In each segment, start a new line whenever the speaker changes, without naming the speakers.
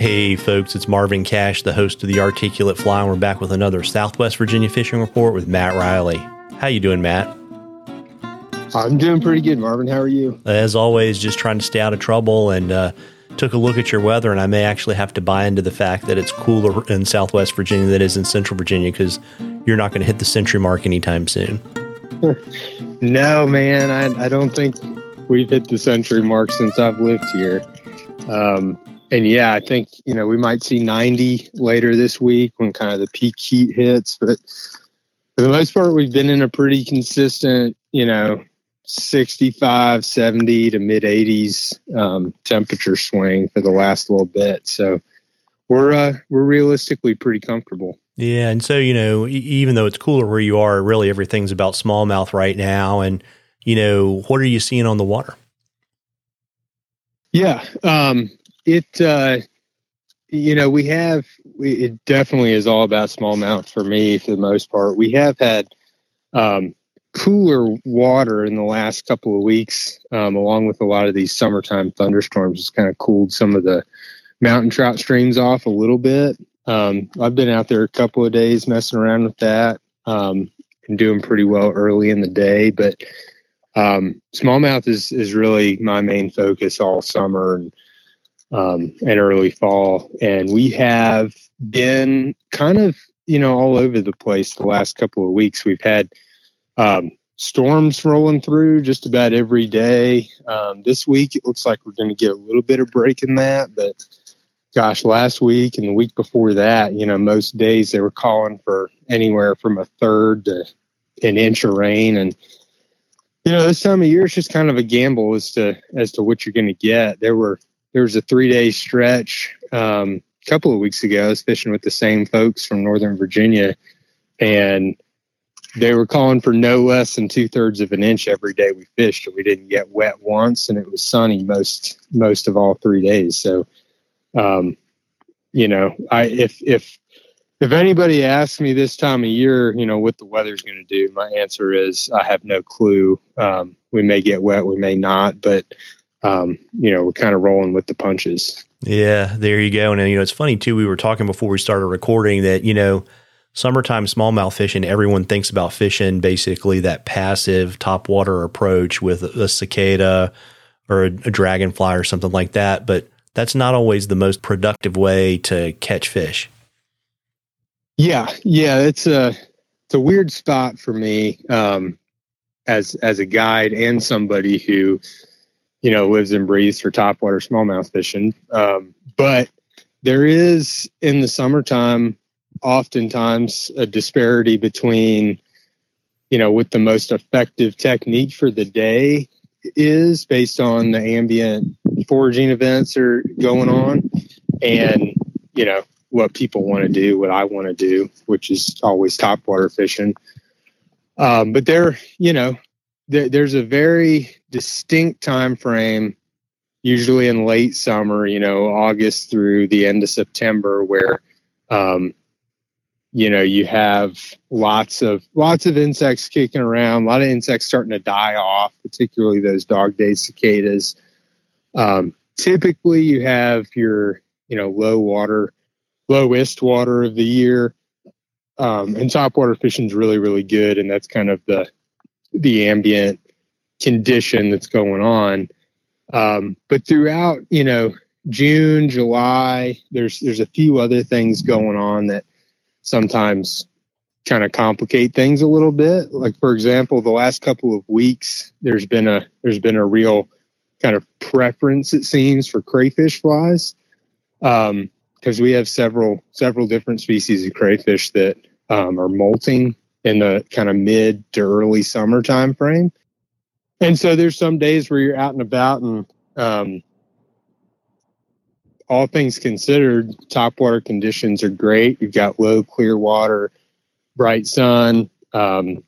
Hey folks, it's Marvin Cash, the host of the Articulate Fly, and we're back with another Southwest Virginia fishing report with Matt Reilly. How you doing, Matt?
I'm doing pretty good, Marvin. How are you?
As always, just trying to stay out of trouble and uh, took a look at your weather, and I may actually have to buy into the fact that it's cooler in Southwest Virginia than it is in Central Virginia because you're not going to hit the century mark anytime soon.
no, man, I, I don't think we've hit the century mark since I've lived here. Um, and yeah, I think you know we might see 90 later this week when kind of the peak heat hits, but for the most part, we've been in a pretty consistent, you know, 65, 70 to mid 80s um, temperature swing for the last little bit. So we're uh, we're realistically pretty comfortable.
Yeah, and so you know, even though it's cooler where you are, really everything's about smallmouth right now. And you know, what are you seeing on the water?
Yeah, um, it uh, you know we have we, it definitely is all about smallmouth for me for the most part. We have had um, cooler water in the last couple of weeks, um, along with a lot of these summertime thunderstorms. It's kind of cooled some of the mountain trout streams off a little bit. Um, I've been out there a couple of days messing around with that um, and doing pretty well early in the day. But um, smallmouth is is really my main focus all summer and um, and early fall. And we have been kind of you know all over the place the last couple of weeks. We've had um, storms rolling through just about every day. Um, this week, it looks like we're going to get a little bit of break in that, but gosh, last week and the week before that, you know, most days they were calling for anywhere from a third to an inch of rain. And, you know, this time of year, it's just kind of a gamble as to, as to what you're going to get. There were, there was a three day stretch, um, a couple of weeks ago. I was fishing with the same folks from Northern Virginia and, they were calling for no less than two thirds of an inch every day we fished, and we didn't get wet once, and it was sunny most most of all three days. So, um, you know, I if if if anybody asks me this time of year, you know, what the weather's going to do, my answer is I have no clue. Um, we may get wet, we may not, but um, you know, we're kind of rolling with the punches.
Yeah, there you go. And you know, it's funny too. We were talking before we started recording that you know summertime smallmouth fishing, everyone thinks about fishing basically that passive topwater approach with a cicada or a, a, dragonfly or something like that. But that's not always the most productive way to catch fish.
Yeah, yeah, it's a it's a weird spot for me um, as as a guide and somebody who you know lives and breathes for topwater smallmouth fishing. Um, but there is in the summertime oftentimes a disparity between you know what the most effective technique for the day is based on the ambient foraging events are going on and you know what people want to do what i want to do which is always top water fishing um, but there you know th- there's a very distinct time frame usually in late summer you know august through the end of september where um, you know you have lots of lots of insects kicking around a lot of insects starting to die off particularly those dog day cicadas. Um, typically you have your you know low water lowest water of the year. Um, and topwater fishing is really really good and that's kind of the the ambient condition that's going on um, but throughout you know june july there's there's a few other things going on that sometimes kind of complicate things a little bit. Like for example, the last couple of weeks, there's been a there's been a real kind of preference it seems for crayfish flies because um, we have several several different species of crayfish that um, are molting in the kind of mid to early summer time frame. And so there's some days where you're out and about and um, all things considered, top water conditions are great. You've got low, clear water, bright sun, um,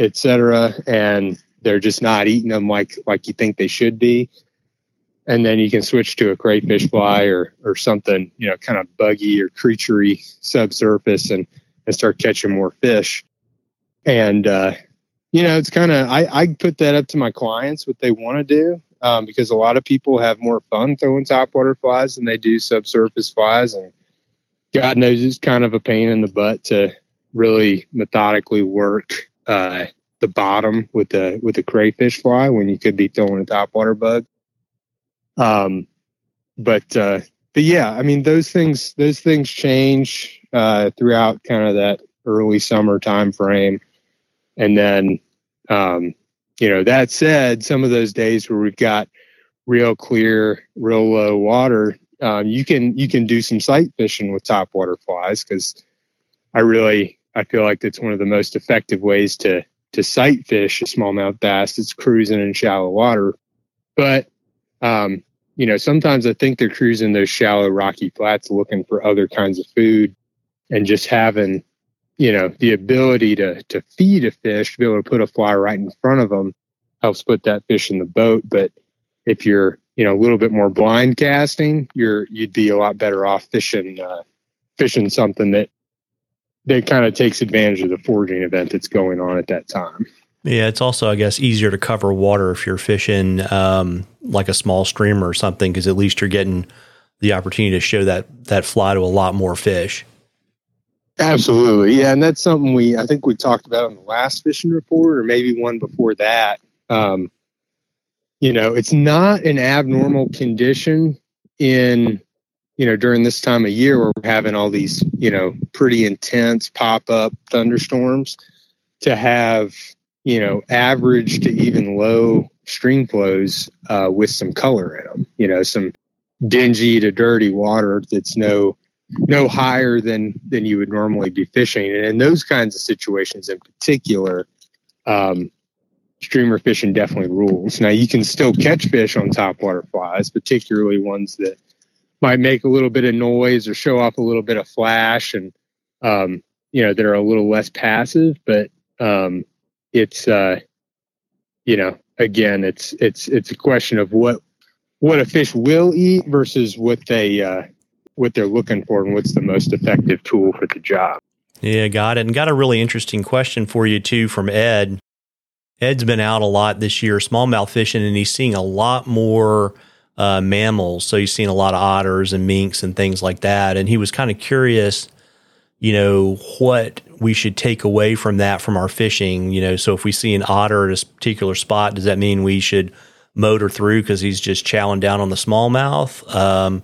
etc., and they're just not eating them like like you think they should be. And then you can switch to a crayfish fly or or something, you know, kind of buggy or creaturey subsurface and and start catching more fish. And uh, you know, it's kind of I I put that up to my clients what they want to do. um, because a lot of people have more fun throwing topwater flies than they do subsurface flies, and God knows it's kind of a pain in the butt to really methodically work uh, the bottom with the with the crayfish fly when you could be throwing a topwater bug. Um, but uh, but yeah, I mean those things those things change uh, throughout kind of that early summer time frame, and then um, you know that said, some of those days where we've got real clear, real low water, um, you can you can do some sight fishing with topwater flies because I really I feel like it's one of the most effective ways to to sight fish a smallmouth bass. It's cruising in shallow water, but um, you know sometimes I think they're cruising those shallow rocky flats looking for other kinds of food, and just having you know the ability to to feed a fish to be able to put a fly right in front of them helps put that fish in the boat. But if you're you know a little bit more blind casting, you're you'd be a lot better off fishing uh, fishing something that that kind of takes advantage of the foraging event that's going on at that time.
Yeah, it's also, I guess, easier to cover water if you're fishing um, like a small stream or something, because at least you're getting the opportunity to show that that fly to a lot more fish.
Absolutely, yeah, and that's something we I think we talked about in the last fishing report, or maybe one before that. Um, you know, it's not an abnormal condition in you know, during this time of year where we're having all these, you know, pretty intense pop up thunderstorms, to have, you know, average to even low stream flows uh, with some color in them, you know, some dingy to dirty water that's no no higher than than you would normally be fishing. And in those kinds of situations in particular um, streamer fishing definitely rules. Now you can still catch fish on topwater flies particularly ones that might make a little bit of noise or show off a little bit of flash and um, you know that are a little less passive. But um, it's uh, you know again it's it's it's a question of what what a fish will eat versus what they uh, what they're looking for and what's the most effective tool for the job
yeah got it and got a really interesting question for you too from ed ed's been out a lot this year smallmouth fishing and he's seeing a lot more uh, mammals. So he's seen a lot of otters and minks and things like that. And he was kind of curious, you know, what we should take away from that from our fishing. You know, so if we see an otter at a particular spot, does that mean we should motor through because he's just chowing down on the smallmouth? Um,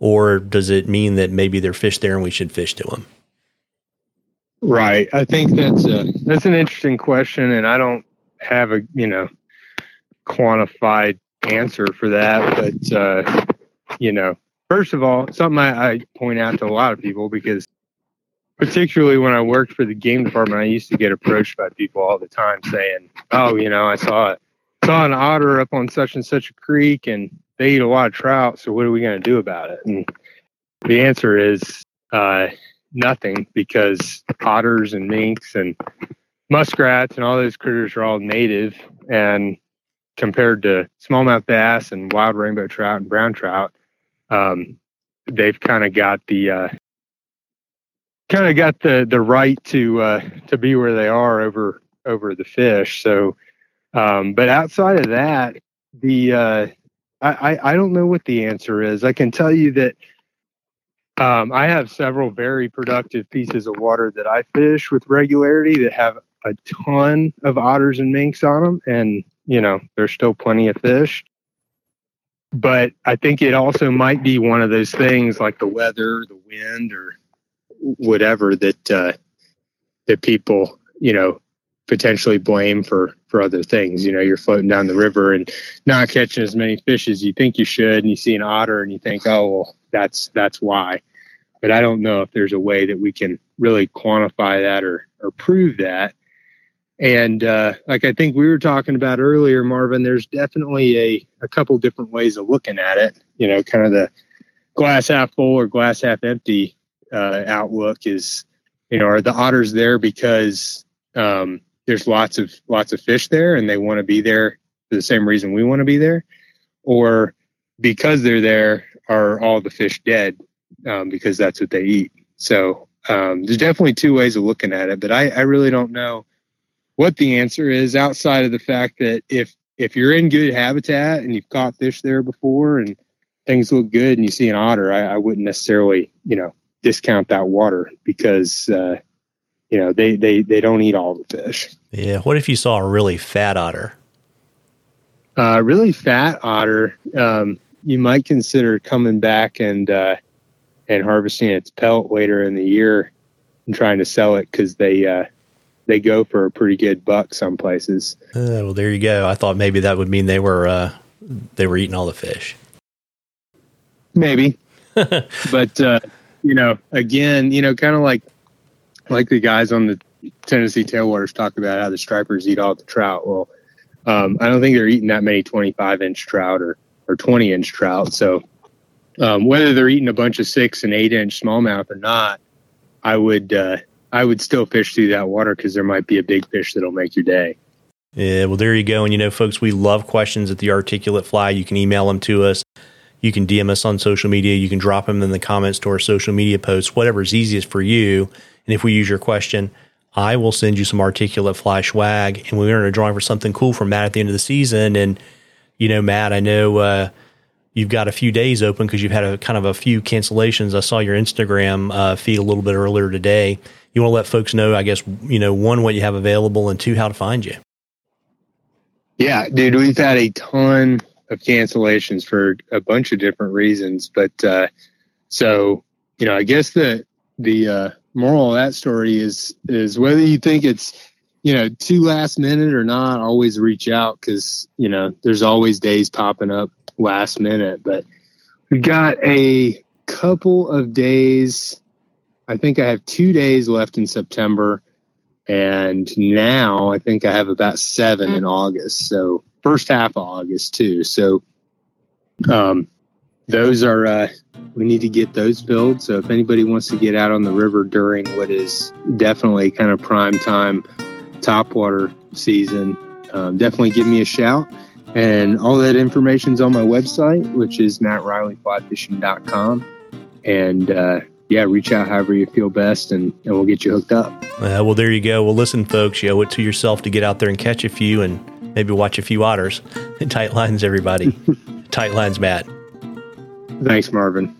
or does it mean that maybe there's fish there and we should fish to them?
Right. I think that's a, that's an interesting question, and I don't have a you know quantified answer for that, but uh, you know, first of all, something I, I point out to a lot of people because particularly when I worked for the game department, I used to get approached by people all the time saying, "Oh, you know, I saw it, saw an otter up on such and such a creek, and they eat a lot of trout. So what are we going to do about it?" And the answer is uh, nothing because otters and minks and muskrats and all those critters are all native, and compared to smallmouth bass and wild rainbow trout and brown trout, um, they've kind of got the uh, kind of got the the right to uh, to be where they are over over the fish. So, um, but outside of that, the I, I don't know what the answer is. I can tell you that um, I have several very productive pieces of water that I fish with regularity that have a ton of otters and minks on them, and you know, there's still plenty of fish. But I think it also might be one of those things like the weather, the wind, or whatever that uh, that people, you know, potentially blame for for other things. You know, you're floating down the river and not catching as many fish as you think you should, and you see an otter and you think, oh, well, that's that's why. But I don't know if there's a way that we can really quantify that or or prove that. And uh, like I think we were talking about earlier, Marvin, there's definitely a, a couple different ways of looking at it. You know, kind of the glass half full or glass half empty uh, outlook is, you know, are the otters there because um, there's lots of lots of fish there and they want to be there for the same reason we want to be there, or because they're there are all the fish dead um, because that's what they eat. So um, there's definitely two ways of looking at it, but I, I really don't know what the answer is outside of the fact that if if you're in good habitat and you've caught fish there before and things look good and you see an otter, I, I wouldn't necessarily, you know, discount that water because, uh, you know, they, they, they don't eat all the fish.
Yeah. What if you saw a really fat otter?
Uh, really fat otter, um, you might consider coming back and, uh, and harvesting its pelt later in the year and trying to sell it because they, uh, they go for a pretty good buck some places.
Uh, well, there you go. I thought maybe that would mean they were uh, they were eating all the fish.
Maybe, but uh, you know, again, you know, kind of like like the guys on the Tennessee tailwaters talk about how the stripers eat all the trout. Well, um, I don't think they're eating that many 25 inch trout or or 20 inch trout. So um, whether they're eating a bunch of six and eight inch smallmouth or not, I would uh, I would still fish through that water because there might be a big fish that'll make your day.
Yeah, well, there you go. And you know, folks, we love questions at the Articulate Fly. You can email them to us. You can DM us on social media. You can drop them in the comments to our social media posts, whatever's easiest for you. And if we use your question, I will send you some Articulate Fly swag. And we're going to draw for something cool from Matt at the end of the season. And, you know, Matt, I know uh, you've got a few days open because you've had a kind of a few cancellations. I saw your Instagram uh, feed a little bit earlier today you want to let folks know, I guess, you know, one, what you have available and two, how to find you.
Yeah, dude, we've had a ton of cancellations for a bunch of different reasons. But, uh, so, you know, I guess the, the, uh, moral of that story is, is whether you think it's, you know, too last minute or not, always reach out because, you know, there's always days popping up last minute. But we got a couple of days I think I have two days left in September, and now I think I have about seven in August. So first half of August too. So um, those are uh, we need to get those filled. So if anybody wants to get out on the river during what is definitely kind of prime time topwater season, um, definitely give me a shout. And all that information is on my website, which is mattreillyflyfishing.com. And uh, yeah, reach out however you feel best and, and we'll get you hooked up.
Uh, well, there you go. Well, listen, folks, you owe it to yourself to get out there and catch a few and maybe watch a few otters. Tight lines, everybody. Tight lines, Matt.
Thanks, Marvin.